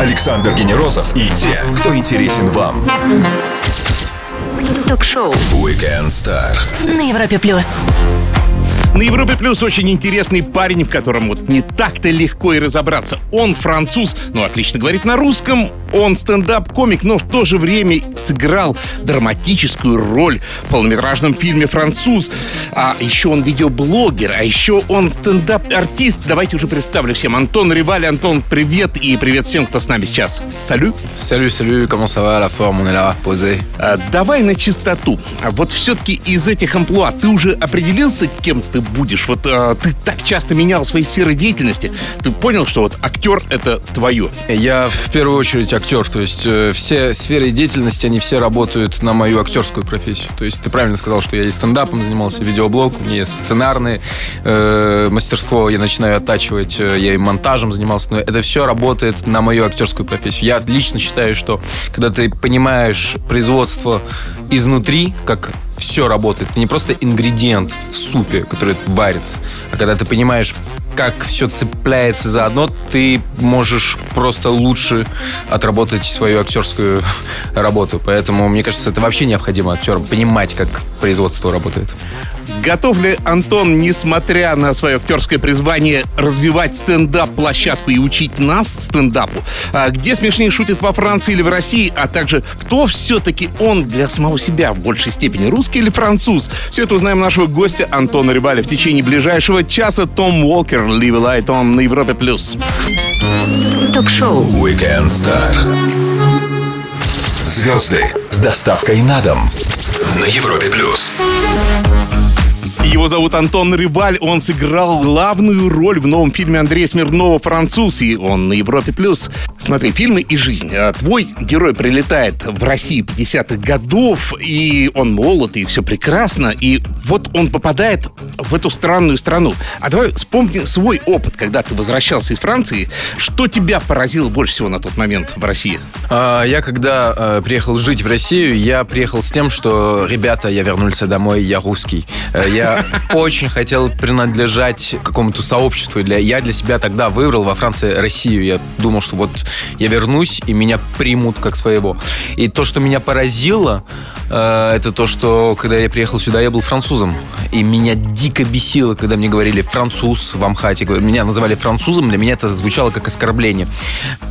Александр Генерозов и те, кто интересен вам. Ток-шоу Weekend Star. на Европе плюс. На Европе Плюс очень интересный парень, в котором вот не так-то легко и разобраться. Он француз, ну, отлично говорит на русском, он стендап-комик, но в то же время сыграл драматическую роль в полнометражном фильме «Француз». А еще он видеоблогер, а еще он стендап-артист. Давайте уже представлю всем. Антон Риваль. Антон, привет и привет всем, кто с нами сейчас. Салют. Salut, salut, comment ça va, la forme, on est là, posé. А, Давай на чистоту. А Вот все-таки из этих амплуа ты уже определился, кем ты будешь? Вот а, ты так часто менял свои сферы деятельности. Ты понял, что вот актер — это твое? Я в первую очередь актер, то есть э, все сферы деятельности, они все работают на мою актерскую профессию. То есть ты правильно сказал, что я и стендапом занимался, и видеоблог, у меня сценарное э, мастерство, я начинаю оттачивать, э, я и монтажем занимался, но это все работает на мою актерскую профессию. Я лично считаю, что когда ты понимаешь производство изнутри, как все работает, это не просто ингредиент в супе, который варится, а когда ты понимаешь, как все цепляется заодно, ты можешь просто лучше отработать свою актерскую работу. Поэтому, мне кажется, это вообще необходимо актерам понимать, как производство работает. Готов ли Антон, несмотря на свое актерское призвание, развивать стендап-площадку и учить нас стендапу? А где смешнее шутит во Франции или в России? А также, кто все-таки он для самого себя в большей степени, русский или француз? Все это узнаем нашего гостя Антона Рыбаля в течение ближайшего часа. Том Уолкер, Live Light On на Европе+. плюс. Ток-шоу Weekend Star. Звезды с доставкой на дом на Европе плюс. Его зовут Антон Рыбаль. Он сыграл главную роль в новом фильме Андрея Смирнова «Француз», и он на Европе+. плюс. Смотри, фильмы и жизнь. А Твой герой прилетает в Россию 50-х годов, и он молод, и все прекрасно, и вот он попадает в эту странную страну. А давай вспомни свой опыт, когда ты возвращался из Франции. Что тебя поразило больше всего на тот момент в России? А, Я когда э, приехал жить в Россию, я приехал с тем, что, ребята, я вернулся домой, я русский. Э, Я очень хотел принадлежать какому-то сообществу. Для, я для себя тогда выбрал во Франции Россию. Я думал, что вот я вернусь, и меня примут как своего. И то, что меня поразило, э, это то, что когда я приехал сюда, я был французом. И меня дико бесило, когда мне говорили «француз» в Амхате. Меня называли французом, для меня это звучало как оскорбление.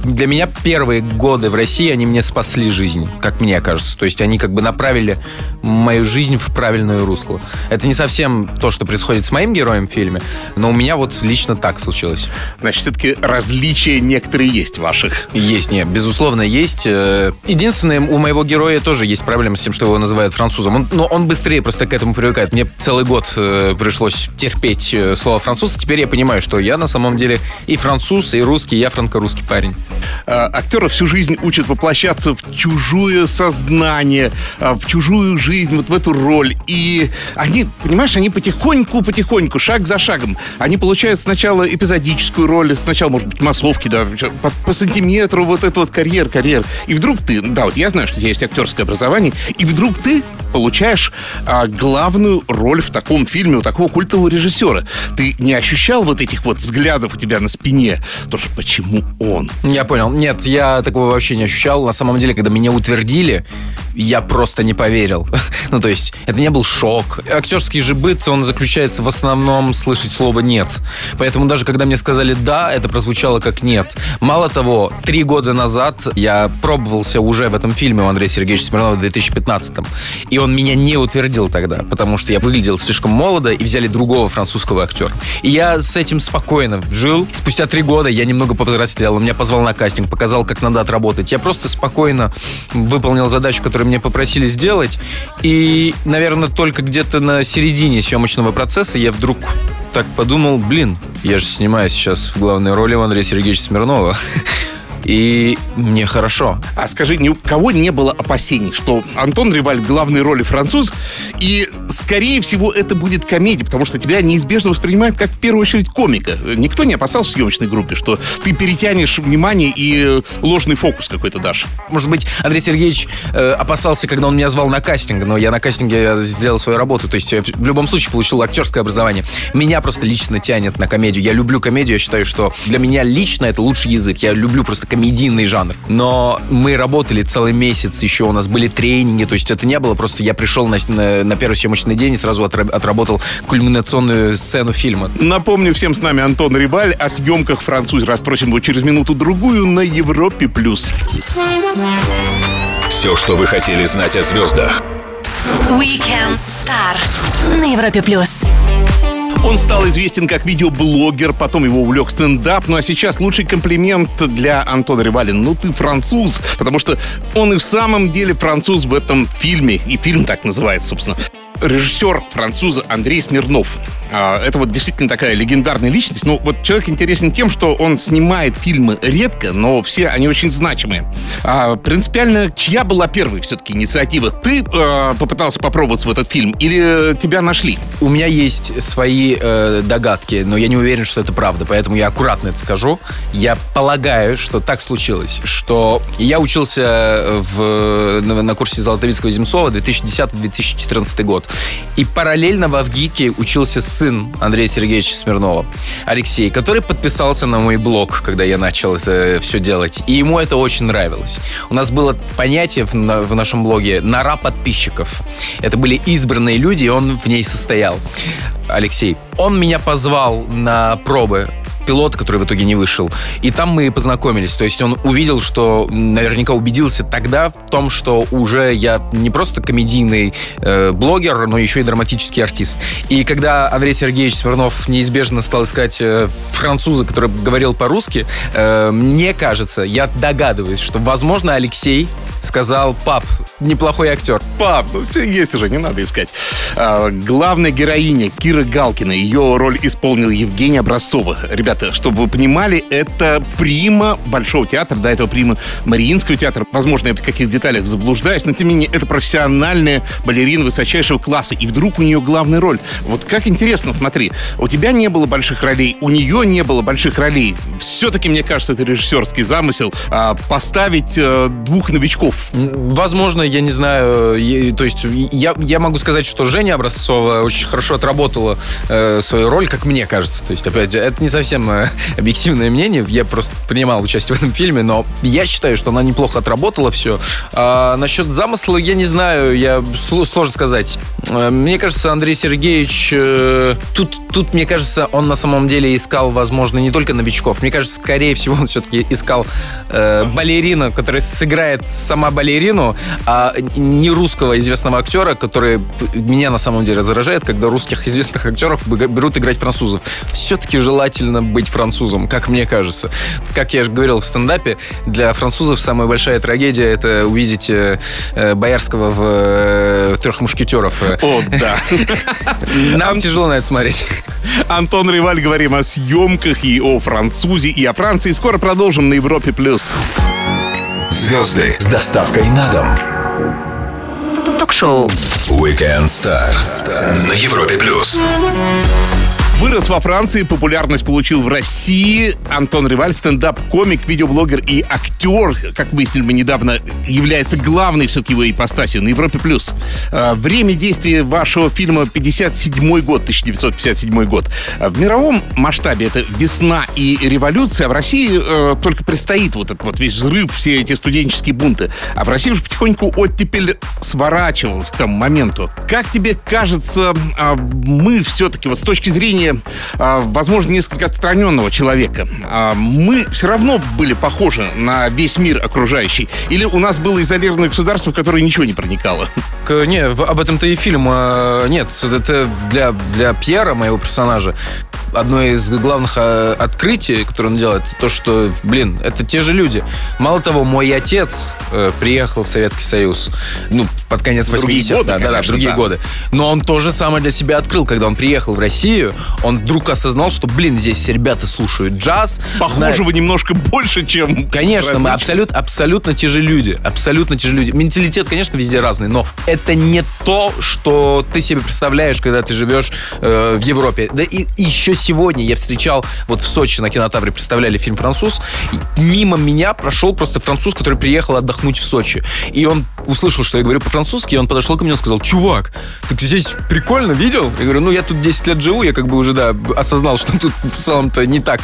Для меня первые годы в России, они мне спасли жизнь, как мне кажется. То есть они как бы направили мою жизнь в правильное русло. Это не совсем то, что происходит с моим героем в фильме, но у меня вот лично так случилось. Значит, все-таки различия некоторые есть ваших. Есть, нет, безусловно, есть. Э, Единственное, у моего героя тоже есть проблема с тем, что его называют французом. Он, но он быстрее просто к этому привыкает. Мне целый год э, пришлось терпеть э, слово француз. Теперь я понимаю, что я на самом деле и француз, и русский, я франко-русский парень. А, Актера всю жизнь учат воплощаться в чужое сознание, в чужую жизнь, вот в эту роль. И они, понимаешь, они потихоньку, потихоньку, шаг за шагом, они получают сначала эпизодическую роль, сначала, может быть, массовки, да, по, по сантиметру, вот это вот карьер, карьер. И вдруг ты, да, вот я знаю, что у тебя есть актерское образование, и вдруг ты получаешь а, главную роль в таком фильме у такого культового режиссера. Ты не ощущал вот этих вот взглядов у тебя на спине? То, что почему он? Я понял. Нет, я такого вообще не ощущал. На самом деле, когда меня утвердили, я просто не поверил. ну, то есть, это не был шок. Актерский же быт, он заключается в основном слышать слово «нет». Поэтому даже когда мне сказали «да», это прозвучало как «нет». Мало того, три года назад я пробовался уже в этом фильме у Андрея Сергеевича Смирнова в 2015 И он меня не утвердил тогда, потому что я выглядел слишком молодо, и взяли другого французского актера. И я с этим спокойно жил. Спустя три года я немного повзрослел, он меня позвал на кастинг, показал, как надо отработать. Я просто спокойно выполнил задачу, которую мне попросили сделать. И, наверное, только где-то на середине съемочного процесса я вдруг так подумал, блин, я же снимаюсь сейчас в главной роли у Андрея Сергеевича Смирнова. И мне хорошо. А скажи, ни у кого не было опасений, что Антон Реваль в главной роли француз, и, скорее всего, это будет комедия, потому что тебя неизбежно воспринимают как, в первую очередь, комика. Никто не опасался в съемочной группе, что ты перетянешь внимание и ложный фокус какой-то дашь. Может быть, Андрей Сергеевич э, опасался, когда он меня звал на кастинг, но я на кастинге сделал свою работу. То есть я в любом случае получил актерское образование. Меня просто лично тянет на комедию. Я люблю комедию, я считаю, что для меня лично это лучший язык. Я люблю просто комедийный жанр. Но мы работали целый месяц, еще у нас были тренинги, то есть это не было просто я пришел на, на, на первый съемочный день и сразу отработал кульминационную сцену фильма. Напомню всем с нами Антон Рибаль о съемках «Француз». Расспросим его через минуту-другую на Европе+. плюс. Все, что вы хотели знать о звездах. Weekend Star на Европе+. плюс. Он стал известен как видеоблогер, потом его увлек стендап. Ну а сейчас лучший комплимент для Антона Ревалина. Ну ты француз, потому что он и в самом деле француз в этом фильме. И фильм так называется, собственно режиссер француза Андрей Смирнов. А, это вот действительно такая легендарная личность. Ну, вот человек интересен тем, что он снимает фильмы редко, но все они очень значимые. А, принципиально, чья была первой все-таки инициатива? Ты э, попытался попробовать в этот фильм или тебя нашли? У меня есть свои э, догадки, но я не уверен, что это правда, поэтому я аккуратно это скажу. Я полагаю, что так случилось, что я учился в, на, на курсе Золотовицкого Земцова 2010-2014 год. И параллельно в Авгике учился сын сын Андрея Сергеевича Смирнова, Алексей, который подписался на мой блог, когда я начал это все делать. И ему это очень нравилось. У нас было понятие в, на, в нашем блоге «нора подписчиков». Это были избранные люди, и он в ней состоял. Алексей. Он меня позвал на пробы пилот, который в итоге не вышел. И там мы познакомились. То есть он увидел, что наверняка убедился тогда в том, что уже я не просто комедийный э, блогер, но еще и драматический артист. И когда Андрей Сергеевич Смирнов неизбежно стал искать э, француза, который говорил по-русски, э, мне кажется, я догадываюсь, что, возможно, Алексей сказал, пап, неплохой актер. Пап, ну все есть уже, не надо искать. А, главная героиня Кира Галкина, ее роль исполнил Евгений Образцова. Ребята, чтобы вы понимали, это прима Большого театра, до этого прима Мариинского театра. Возможно, я в каких деталях заблуждаюсь, но тем не менее, это профессиональная балерина высочайшего класса. И вдруг у нее главная роль. Вот как интересно, смотри, у тебя не было больших ролей, у нее не было больших ролей. Все-таки, мне кажется, это режиссерский замысел а, поставить а, двух новичков. Возможно, я не знаю, я, то есть я, я могу сказать, что Женя Образцова очень хорошо отработала э, свою роль, как мне кажется. То есть, опять, это не совсем э, объективное мнение, я просто принимал участие в этом фильме, но я считаю, что она неплохо отработала все. А насчет замысла, я не знаю, я сложно сказать. Э, мне кажется, Андрей Сергеевич, э, тут, тут, мне кажется, он на самом деле искал, возможно, не только новичков. Мне кажется, скорее всего, он все-таки искал э, балерину, которая сыграет сама балерину, а не русского известного актера, который меня на самом деле заражает, когда русских известных актеров берут играть французов. Все-таки желательно быть французом, как мне кажется. Как я же говорил в стендапе, для французов самая большая трагедия это увидеть э, Боярского в э, «Трех мушкетеров». О, да. Нам тяжело на это смотреть. Антон Риваль, говорим о съемках и о французе, и о Франции. Скоро продолжим на Европе+. плюс. Звезды с доставкой на дом ток-шоу Weekend Star на Европе плюс. Вырос во Франции, популярность получил в России. Антон Риваль, стендап-комик, видеоблогер и актер, как выяснили мы недавно, является главной все-таки его ипостасью на Европе+. плюс. А, время действия вашего фильма 57 год, 1957 год. А, в мировом масштабе это весна и революция, а в России э, только предстоит вот этот вот весь взрыв, все эти студенческие бунты. А в России уже потихоньку оттепель сворачивалась к тому моменту. Как тебе кажется, э, мы все-таки вот с точки зрения а, возможно, несколько отстраненного человека, а, мы все равно были похожи на весь мир окружающий? Или у нас было изолированное государство, в которое ничего не проникало? Не, об этом-то и фильм. А, нет, это для, для Пьера, моего персонажа, одно из главных открытий, которое он делает, то, что, блин, это те же люди. Мало того, мой отец э, приехал в Советский Союз, ну, под конец 80-х, да, да, да, другие да. годы. Но он тоже самое для себя открыл, когда он приехал в Россию, он вдруг осознал, что, блин, здесь ребята слушают джаз. Похожего знают... немножко больше, чем... Конечно, мы абсолютно, абсолютно те же люди, абсолютно те же люди. Менталитет, конечно, везде разный, но это не то, что ты себе представляешь, когда ты живешь э, в Европе. Да и еще сегодня я встречал, вот в Сочи на кинотавре представляли фильм «Француз», мимо меня прошел просто француз, который приехал отдохнуть в Сочи. И он услышал, что я говорю по-французски, и он подошел ко мне и сказал, чувак, ты здесь прикольно видел? Я говорю, ну я тут 10 лет живу, я как бы уже, да, осознал, что тут в целом-то не так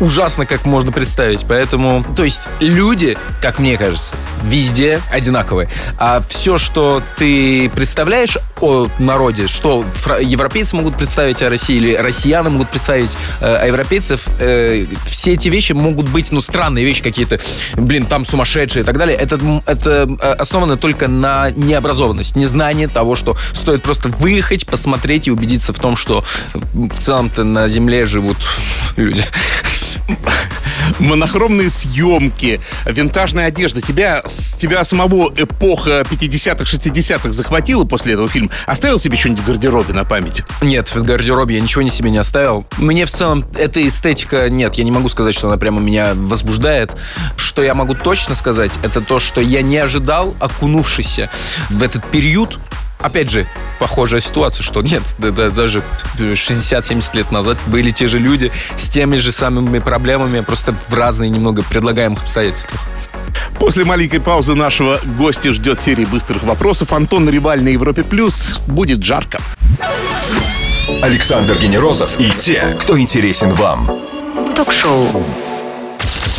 ужасно, как можно представить. Поэтому, то есть люди, как мне кажется, везде одинаковые. А все, что ты представляешь о народе, что европейцы могут представить о России или россияне могут представить э, о европейцев, э, все эти вещи могут быть, ну, странные вещи какие-то, блин, там сумасшедшие и так далее. Это, это э, основано только на необразованность, незнание того, что стоит просто выехать, посмотреть и убедиться в том, что в целом-то на Земле живут люди монохромные съемки, винтажная одежда. Тебя, тебя самого эпоха 50-х, 60-х захватила после этого фильма? Оставил себе что-нибудь в гардеробе на память? Нет, в гардеробе я ничего не себе не оставил. Мне в целом эта эстетика, нет, я не могу сказать, что она прямо меня возбуждает. Что я могу точно сказать, это то, что я не ожидал, окунувшись в этот период, опять же, похожая ситуация, что нет, да, да, даже 60-70 лет назад были те же люди с теми же самыми проблемами, просто в разные немного предлагаемых обстоятельствах. После маленькой паузы нашего гостя ждет серия быстрых вопросов. Антон Рибаль на Европе Плюс. Будет жарко. Александр Генерозов и те, кто интересен вам. Ток-шоу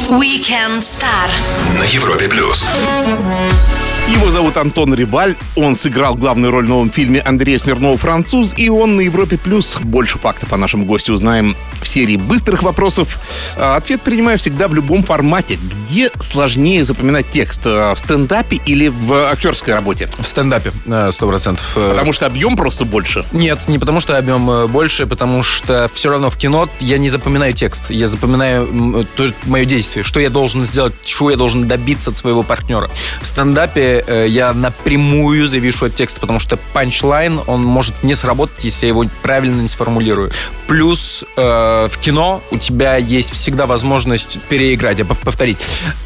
Weekend Star На Европе Плюс. Его зовут Антон Рибаль. Он сыграл главную роль в новом фильме Андрея Смирнова «Француз». И он на Европе Плюс. Больше фактов о нашем госте узнаем в серии быстрых вопросов. А, ответ принимаю всегда в любом формате. Где сложнее запоминать текст? А, в стендапе или в актерской работе? В стендапе, сто процентов. Потому что объем просто больше? Нет, не потому что объем э, больше, потому что все равно в кино я не запоминаю текст. Я запоминаю мое действие, что я должен сделать, чего я должен добиться от своего партнера. В стендапе э, я напрямую завишу от текста, потому что панчлайн, он может не сработать, если я его правильно не сформулирую. Плюс э, в кино у тебя есть всегда возможность переиграть, а повторить.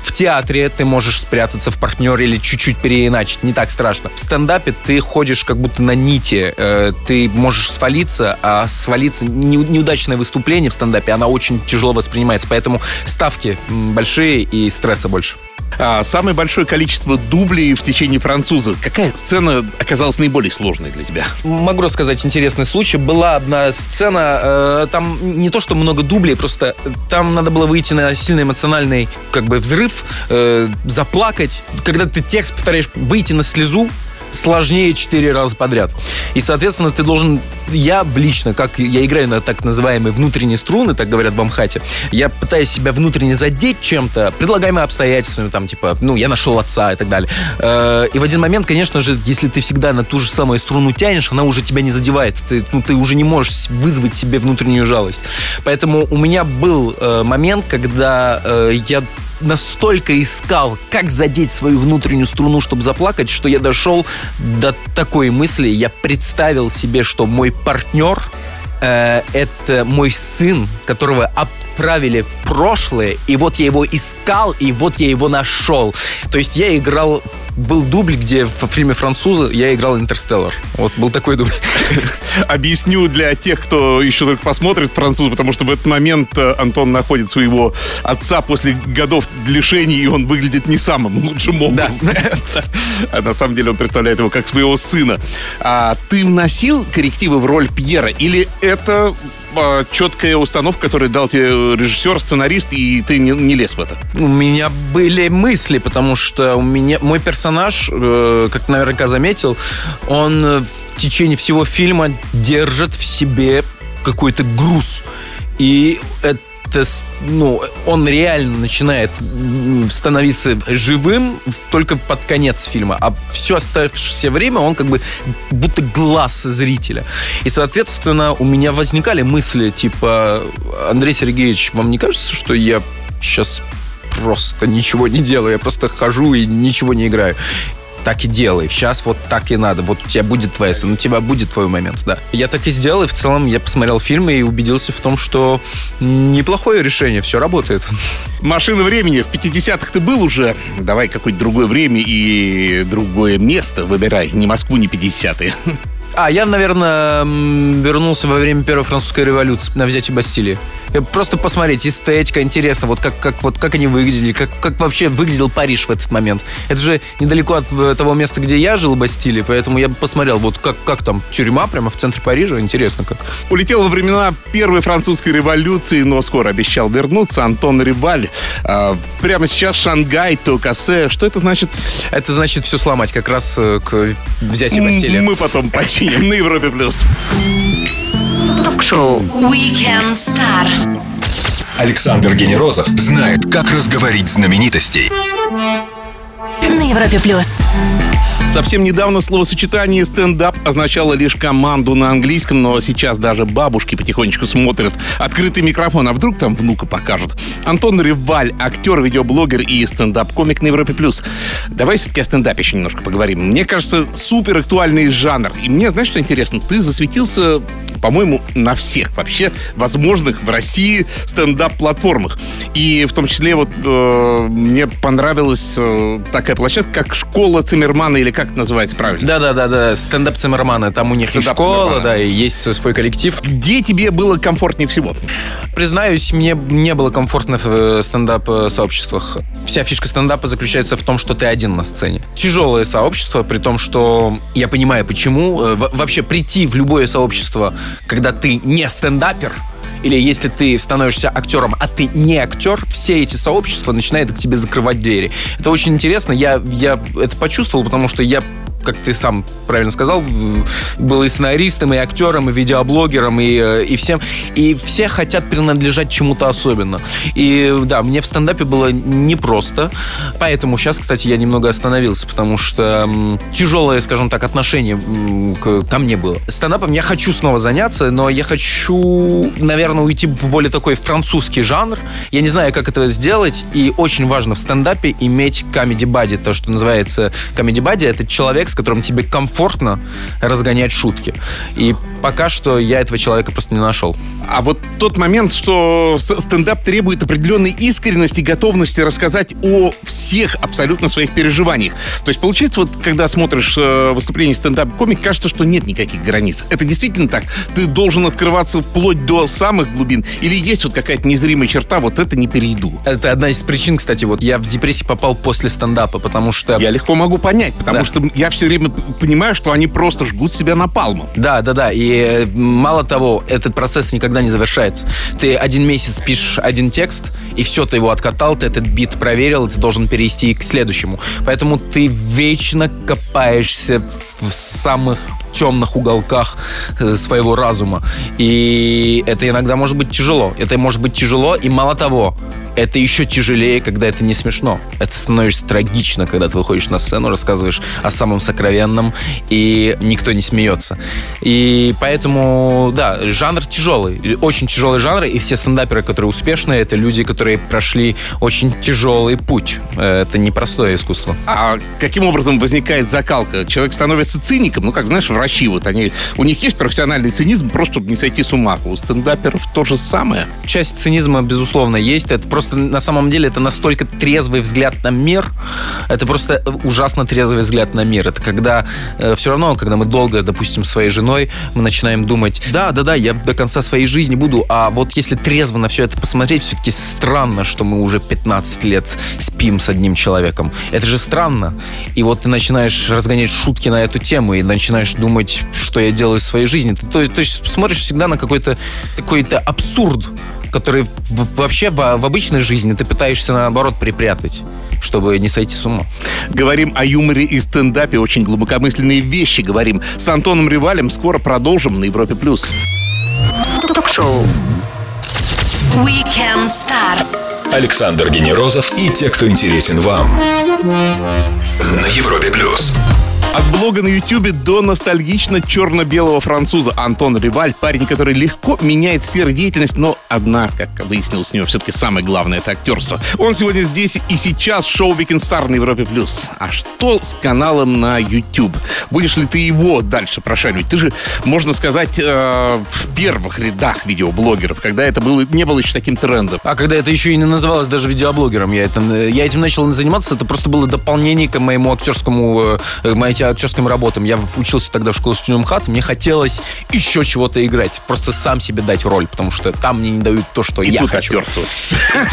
В театре ты можешь спрятаться в партнере или чуть-чуть переиначить, не так страшно. В стендапе ты ходишь как будто на нити, э, ты можешь свалиться, а свалиться не, неудачное выступление в стендапе, она очень тяжело воспринимается, поэтому ставки большие и стресса больше. А, самое большое количество дублей в течение француза. Какая сцена оказалась наиболее сложной для тебя? Могу рассказать интересный случай. Была одна сцена, э, там не то, что много дублей, просто там надо было выйти на сильный эмоциональный как бы взрыв, э, заплакать. Когда ты текст повторяешь, выйти на слезу, сложнее четыре раза подряд. И, соответственно, ты должен... Я лично, как я играю на так называемые внутренние струны, так говорят в Амхате, я пытаюсь себя внутренне задеть чем-то, предлагаемыми обстоятельствами, там, типа, ну, я нашел отца и так далее. Э, и в один момент, конечно же, если ты всегда на ту же самую струну тянешь, она уже тебя не задевает. Ты, ну, ты уже не можешь вызвать себе внутреннюю жалость. Поэтому у меня был э, момент, когда э, я настолько искал, как задеть свою внутреннюю струну, чтобы заплакать, что я дошел до такой мысли. Я представил себе, что мой партнер э, это мой сын, которого отправили в прошлое, и вот я его искал, и вот я его нашел. То есть я играл был дубль, где в фильме «Французы» я играл «Интерстеллар». Вот был такой дубль. Объясню для тех, кто еще только посмотрит «Французы», потому что в этот момент э, Антон находит своего отца после годов лишений, и он выглядит не самым лучшим образом. Да. А на самом деле он представляет его как своего сына. А ты вносил коррективы в роль Пьера, или это а, четкая установка, которую дал тебе режиссер, сценарист, и ты не, не лез в это? У меня были мысли, потому что у меня мой персонаж, э, как наверняка заметил, он э, в течение всего фильма держит в себе какой-то груз. И это ну, он реально начинает становиться живым только под конец фильма, а все оставшееся время он как бы будто глаз зрителя. И, соответственно, у меня возникали мысли типа, Андрей Сергеевич, вам не кажется, что я сейчас просто ничего не делаю, я просто хожу и ничего не играю так и делай. Сейчас вот так и надо. Вот у тебя будет твоя сцена, у тебя будет твой момент, да. Я так и сделал, и в целом я посмотрел фильмы и убедился в том, что неплохое решение, все работает. Машина времени. В 50-х ты был уже. Давай какое-то другое время и другое место выбирай. Не Москву, не 50-е. А, я, наверное, вернулся во время Первой французской революции на взятие Бастилии. Просто посмотреть, эстетика, интересно, вот как, как, вот как они выглядели, как, как вообще выглядел Париж в этот момент. Это же недалеко от э, того места, где я жил, Бастилии, поэтому я бы посмотрел, вот как, как там тюрьма прямо в центре Парижа, интересно как. Улетел во времена Первой французской революции, но скоро обещал вернуться. Антон Рибаль. А, прямо сейчас Шангай, Токасе. Что это значит? Это значит все сломать как раз э, к взятию Бастилии. Мы потом починим на Европе+. плюс. Ток-шоу Weekend Star. Александр Генерозов знает, как разговорить знаменитостей. На Европе плюс. Совсем недавно словосочетание стендап означало лишь команду на английском, но сейчас даже бабушки потихонечку смотрят открытый микрофон, а вдруг там внука покажут. Антон Реваль, актер, видеоблогер и стендап-комик на Европе+. плюс. Давай все-таки о стендапе еще немножко поговорим. Мне кажется, супер актуальный жанр. И мне, знаешь, что интересно? Ты засветился по-моему, на всех вообще возможных в России стендап-платформах. И в том числе вот э, мне понравилась э, такая площадка, как «Школа Циммермана» или как это называется правильно? Да-да-да, стендап Циммермана, там у них и Стендап школа, Циммермана. да, и есть свой коллектив. Где тебе было комфортнее всего? Признаюсь, мне не было комфортно в э, стендап-сообществах. Вся фишка стендапа заключается в том, что ты один на сцене. Тяжелое сообщество, при том, что я понимаю, почему. Э, во- Вообще прийти в любое сообщество, когда ты не стендапер, или если ты становишься актером, а ты не актер, все эти сообщества начинают к тебе закрывать двери. Это очень интересно. Я, я это почувствовал, потому что я как ты сам правильно сказал, был и сценаристом, и актером, и видеоблогером, и, э, и всем. И все хотят принадлежать чему-то особенно. И да, мне в стендапе было непросто. Поэтому сейчас, кстати, я немного остановился, потому что тяжелое, скажем так, отношение ко мне было. Стендапом я хочу снова заняться, но я хочу, наверное, уйти в более такой французский жанр. Я не знаю, как это сделать, и очень важно в стендапе иметь buddy, то, что называется buddy, это человек, с которым тебе комфортно разгонять шутки. И пока что я этого человека просто не нашел. А вот тот момент, что стендап требует определенной искренности, готовности рассказать о всех абсолютно своих переживаниях. То есть получается, вот когда смотришь э, выступление стендап-комик, кажется, что нет никаких границ. Это действительно так? Ты должен открываться вплоть до самых глубин? Или есть вот какая-то незримая черта, вот это не перейду? Это одна из причин, кстати, вот я в депрессии попал после стендапа, потому что... Я легко могу понять, потому Да. что я все время понимаю, что они просто жгут себя напалмом. Да, да, да. И э, мало того, этот процесс никогда не завершается. Ты один месяц пишешь один текст, и все, ты его откатал, ты этот бит проверил, и ты должен перейти к следующему. Поэтому ты вечно копаешься в самых темных уголках э, своего разума. И это иногда может быть тяжело. Это может быть тяжело, и мало того, это еще тяжелее, когда это не смешно. Это становится трагично, когда ты выходишь на сцену, рассказываешь о самом сокровенном, и никто не смеется. И поэтому, да, жанр тяжелый, очень тяжелый жанр, и все стендаперы, которые успешные, это люди, которые прошли очень тяжелый путь. Это непростое искусство. А каким образом возникает закалка? Человек становится циником, ну, как знаешь, врачи, вот они, у них есть профессиональный цинизм, просто чтобы не сойти с ума. У стендаперов то же самое. Часть цинизма, безусловно, есть. Это просто на самом деле это настолько трезвый взгляд на мир. Это просто ужасно трезвый взгляд на мир. Это когда все равно, когда мы долго, допустим, своей женой, мы начинаем думать, да, да, да, я до конца своей жизни буду. А вот если трезво на все это посмотреть, все-таки странно, что мы уже 15 лет спим с одним человеком. Это же странно. И вот ты начинаешь разгонять шутки на эту тему и начинаешь думать, что я делаю в своей жизни. Ты, то есть смотришь всегда на какой-то какой-то абсурд, который в- вообще в, обычной жизни ты пытаешься наоборот припрятать, чтобы не сойти с ума. Говорим о юморе и стендапе, очень глубокомысленные вещи говорим. С Антоном Ревалем скоро продолжим на Европе+. плюс. Ток-шоу Weekend Star. Александр Генерозов и те, кто интересен вам. На Европе+. плюс. Блога на Ютьюбе до ностальгично черно-белого француза Антон Реваль, парень, который легко меняет сферы деятельности, но одна, как выяснилось, у него все-таки самое главное — это актерство. Он сегодня здесь и сейчас в шоу Weekend Star на Европе+. плюс. А что с каналом на YouTube? Будешь ли ты его дальше прошаривать? Ты же, можно сказать, э, в первых рядах видеоблогеров, когда это было, не было еще таким трендом. А когда это еще и не называлось даже видеоблогером, я, это, я этим начал заниматься, это просто было дополнение к моему актерскому, э, моей этим актерским работам. Я учился тогда в школе Студиум Хат, мне хотелось еще чего-то играть, просто сам себе дать роль, потому что там мне не дают то, что И я тут хочу. актерство.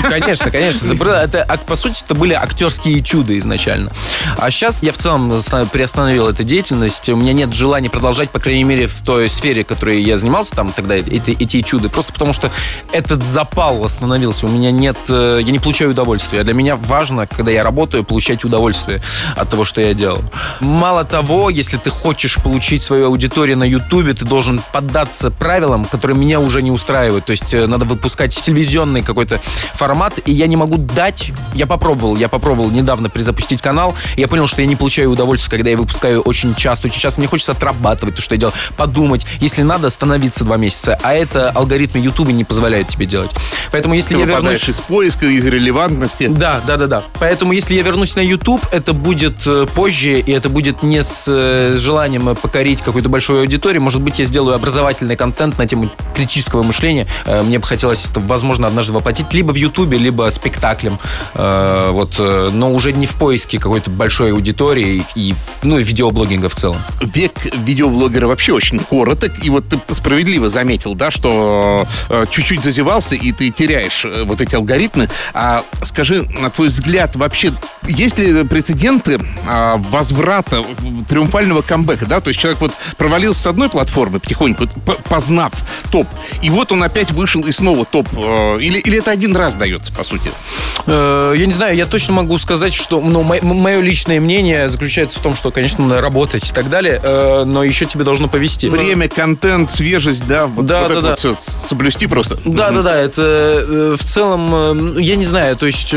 Конечно, конечно. Это, это, а, по сути, это были актерские этюды изначально. А сейчас я в целом оста- приостановил эту деятельность. У меня нет желания продолжать, по крайней мере, в той сфере, которой я занимался, там тогда эти, эти этюды. Просто потому что этот запал остановился. У меня нет... э, Я не получаю удовольствия. Для меня важно, когда я работаю, получать удовольствие от того, что я делаю. Мало того, если ты хочешь получить свою аудиторию на Ютубе, ты должен поддаться правилам, которые меня уже не устраивают. То есть э, надо выпускать телевизионный какой-то формат, и я не могу дать... Я попробовал, я попробовал недавно перезапустить канал, и я понял, что я не получаю удовольствия, когда я выпускаю очень часто. Очень часто мне хочется отрабатывать то, что я делал, подумать. Если надо, остановиться два месяца. А это алгоритмы Ютуба не позволяют тебе делать. Поэтому если Ты я вернусь... из поиска, из релевантности. Да, да, да, да. Поэтому, если я вернусь на YouTube, это будет э, позже, и это будет не с, с желанием э, покорить какую-то большую аудиторию. Может быть, я сделаю образовательный контент на тему критического мышления. Э, Мне бы хотелось это, возможно, однажды воплотить либо в YouTube, либо спектаклем. Э, Вот, э, но уже не в поиске какой-то большой аудитории и, ну, и видеоблогинга в целом. Век видеоблогера вообще очень короток. И вот ты справедливо заметил, да, что э, чуть-чуть зазевался, и ты теряешь э, вот эти алгоритмы. А скажи, на твой взгляд, вообще есть ли прецеденты а, возврата, триумфального камбэка, да? То есть человек вот провалился с одной платформы потихоньку, познав топ, и вот он опять вышел и снова топ. э, или, или это один раз дается, по сути? Э, Я не знаю, я точно могу сказать, что ну, мое личное мнение заключается в том, что, конечно, надо работать и так далее, э, но еще тебе должно повести. Время, контент, свежесть, да? Вот, Да, вот да, это да. вот все соблюсти просто. Да, да, да, это в целом, я не знаю, то есть,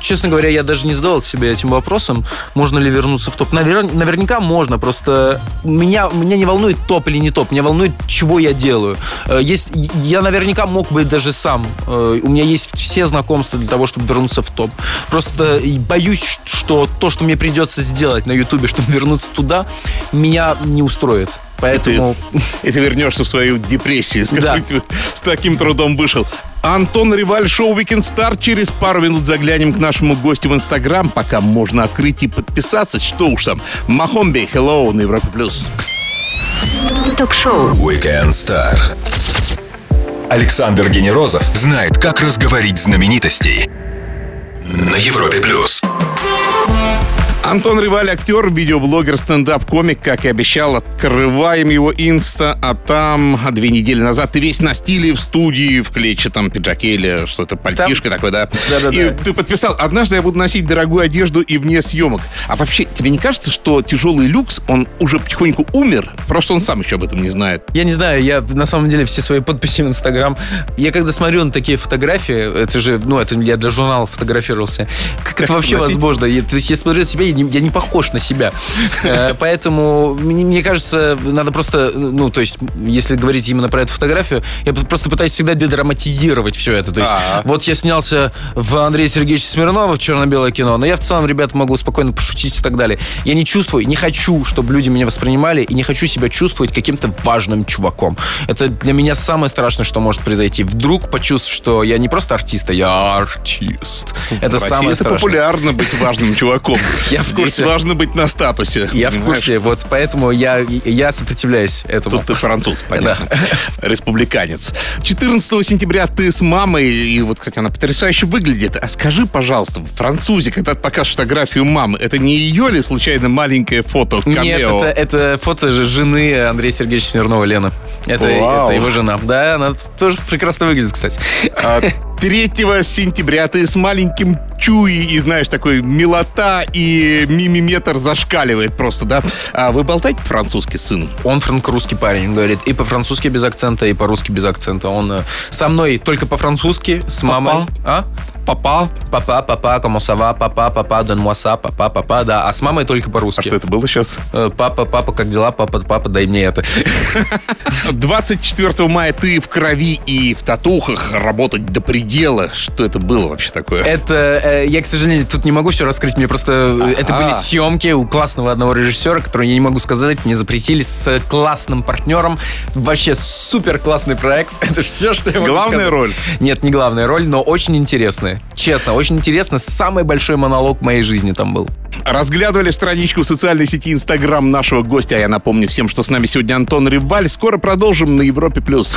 честно говоря, я даже не задавал себе этим вопросом, можно ли вернуться в топ. Навер- наверняка можно, просто меня, меня не волнует топ или не топ, меня волнует, чего я делаю. Э, Есть, я наверняка мог бы даже сам, э, у меня есть все знакомства для того, чтобы вернуться в топ. Просто и боюсь, что то, что мне придется сделать на Ютубе, чтобы вернуться туда, меня не устроит. Поэтому... И ты вернешься в свою депрессию, с Да. ты с таким трудом вышел. Антон Реваль, шоу Weekend Star. Через пару минут заглянем к нашему гостю в Инстаграм. Пока можно открыть и подписаться. Что уж там. Махомби, hello на Европе+. плюс. Ток-шоу. Weekend Star. Александр Генерозов знает, как разговорить знаменитостей. На Европе плюс. Антон Реваль, актер, видеоблогер, стендап-комик, как и обещал. Открываем его инста, а там две недели назад ты весь на стиле в студии, в клетчатом пиджаке или что-то, пальтишко такое, да? Да-да-да. И ты подписал, однажды я буду носить дорогую одежду и вне съемок. А вообще, тебе не кажется, что тяжелый люкс, он уже потихоньку умер? Просто он сам еще об этом не знает. Я не знаю, я на самом деле все свои подписи в Инстаграм. Я когда смотрю на такие фотографии, это же, ну, это я для журнала фотографировался. Как это вообще носить? возможно? Я, то есть я смотрю на себя, я не, я не похож на себя. Э, Поэтому мне, кажется, надо просто, ну, то есть, если говорить именно про эту фотографию, я просто пытаюсь всегда дедраматизировать все это. То есть, А. вот я снялся в Андрея Сергеевича Смирнова в черно-белое кино, но я в целом, ребята, могу спокойно пошутить и так далее. Я не чувствую, не хочу, чтобы люди меня воспринимали, и не хочу себя чувствовать каким-то важным чуваком. Это для меня самое страшное, что может произойти. Вдруг почувствую, что я не просто артист, а я артист. Это России самое это страшное. популярно быть важным чуваком. Я в курсе. Важно быть на статусе. Я в курсе, вот поэтому я, я сопротивляюсь этому. Тут ты француз, понятно. Республиканец. 14 сентября ты с мамой, и вот, кстати, она потрясающе выглядит. А скажи, пожалуйста, французе, когда ты покажешь фотографию мамы, это не ее ли случайно маленькое фото камео? Нет, это, это фото же жены Андрея Сергеевича Смирнова, Лена. Это, Вау. это его жена. Да, она тоже прекрасно выглядит, кстати. А 3 сентября ты с маленьким Чуи, и знаешь, такой милота и мимиметр зашкаливает просто, да? А вы болтаете по-французски, сын? Он франко-русский парень, говорит и по-французски без акцента, и по-русски без акцента. Он э, со мной только по-французски, с мамой. А? Папа? Папа, папа, va? Папа, папа, donne-moi ça, папа, папа, да. А с мамой только А по-русски. что это было сейчас? Э, Папа, папа, как дела? Папа, папа, дай мне это. 24 мая ты в крови и в татухах работать до предела. Что это было вообще такое? Это, э, я, к сожалению, тут не могу все раскрыть. Мне просто э, это были Ага. съемки у классного одного режиссера, который я не могу сказать, мне запретили с классным партнером. Вообще супер классный проект. Это все, что я могу Главная сказать. роль? Нет, не главная роль, но очень интересная. Честно, очень интересно. Самый большой монолог в моей жизни там был. Разглядывали страничку в социальной сети Инстаграм нашего гостя. А я напомню всем, что с нами сегодня Антон Рыбаль. Скоро продолжим на Европе+. плюс.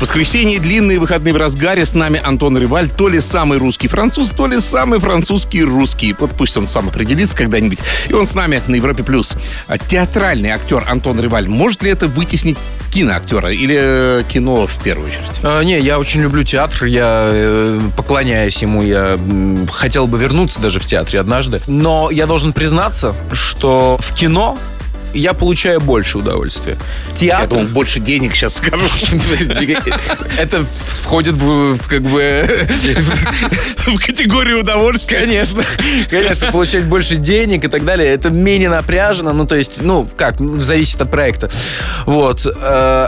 Воскресенье, длинные выходные в разгаре. С нами Антон Риваль. То ли самый русский француз, то ли самый французский русский. Вот пусть он сам определится когда-нибудь. И он с нами на Европе+. плюс. А театральный актер Антон Риваль. Может ли это вытеснить киноактера или кино в первую очередь? А, не, я очень люблю театр. Я э, поклоняюсь ему. Я хотел бы вернуться даже в театре однажды. Но я должен признаться, что в кино я получаю больше удовольствия. Театр... Я думал, больше денег сейчас скажешь. Это входит в, как бы... В категорию удовольствия. Конечно. Конечно, получать больше денег и так далее. Это менее напряжено. Ну, то есть, ну, как, зависит от проекта. Вот. Э,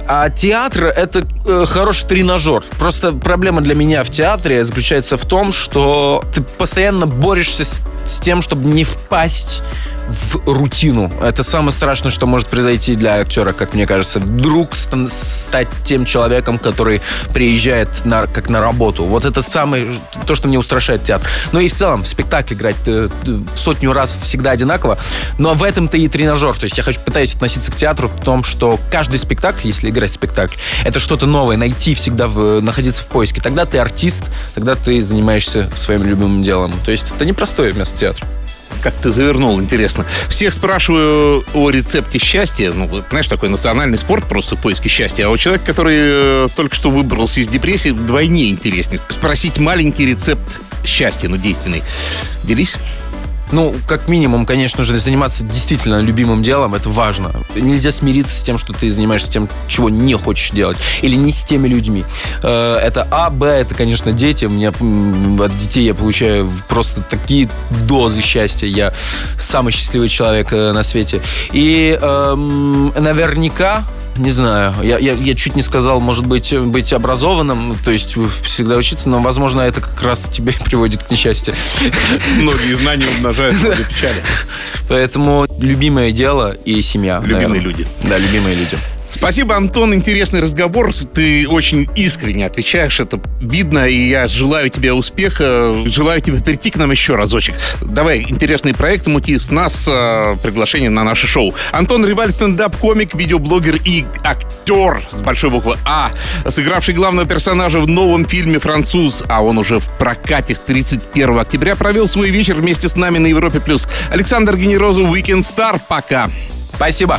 а театр — это э, хороший тренажер. Просто проблема для меня в театре заключается в том, что ты постоянно борешься с, с тем, чтобы не впасть в рутину. Это самое страшное, что может произойти для актера, как мне кажется. Вдруг стать тем человеком, который приезжает на, как на работу. Вот это самое, то, что мне устрашает театр. Ну и в целом, в спектакль играть э, сотню раз всегда одинаково. Но в этом-то и тренажер. То есть я хочу, пытаюсь относиться к театру в том, что каждый спектакль, если играть спектакль, это что-то новое, найти всегда, в, находиться в поиске. Тогда ты артист, тогда ты занимаешься своим любимым делом. То есть это непростое место театра как ты завернул, интересно. Всех спрашиваю о рецепте счастья. Ну, знаешь, такой национальный спорт просто в поиске счастья. А у человека, который э, только что выбрался из депрессии, вдвойне интереснее. Спросить маленький рецепт счастья, ну, действенный. Делись. Ну, как минимум, конечно же, заниматься действительно любимым делом, это важно. Нельзя смириться с тем, что ты занимаешься тем, чего не хочешь делать. Или не с теми людьми. Э, это А, Б, это, конечно, дети. У меня от детей я получаю просто такие дозы счастья. Я самый счастливый человек э, на свете. И эм, наверняка не знаю. Я, я, я чуть не сказал, может быть, быть образованным, то есть всегда учиться, но, возможно, это как раз тебе приводит к несчастью. Многие знания умножают много печали. Поэтому любимое дело и семья. Любимые люди. Да, любимые люди. Спасибо, Антон. Интересный разговор. Ты очень искренне отвечаешь. Это видно. И я желаю тебе успеха. Желаю тебе прийти к нам еще разочек. Давай интересные проекты мути с нас э, приглашение на наше шоу. Антон Риваль, стендап-комик, видеоблогер и актер с большой буквы А, сыгравший главного персонажа в новом фильме «Француз», а он уже в прокате с 31 октября провел свой вечер вместе с нами на Европе+. плюс. Александр Генерозов, Weekend Star. Пока. Спасибо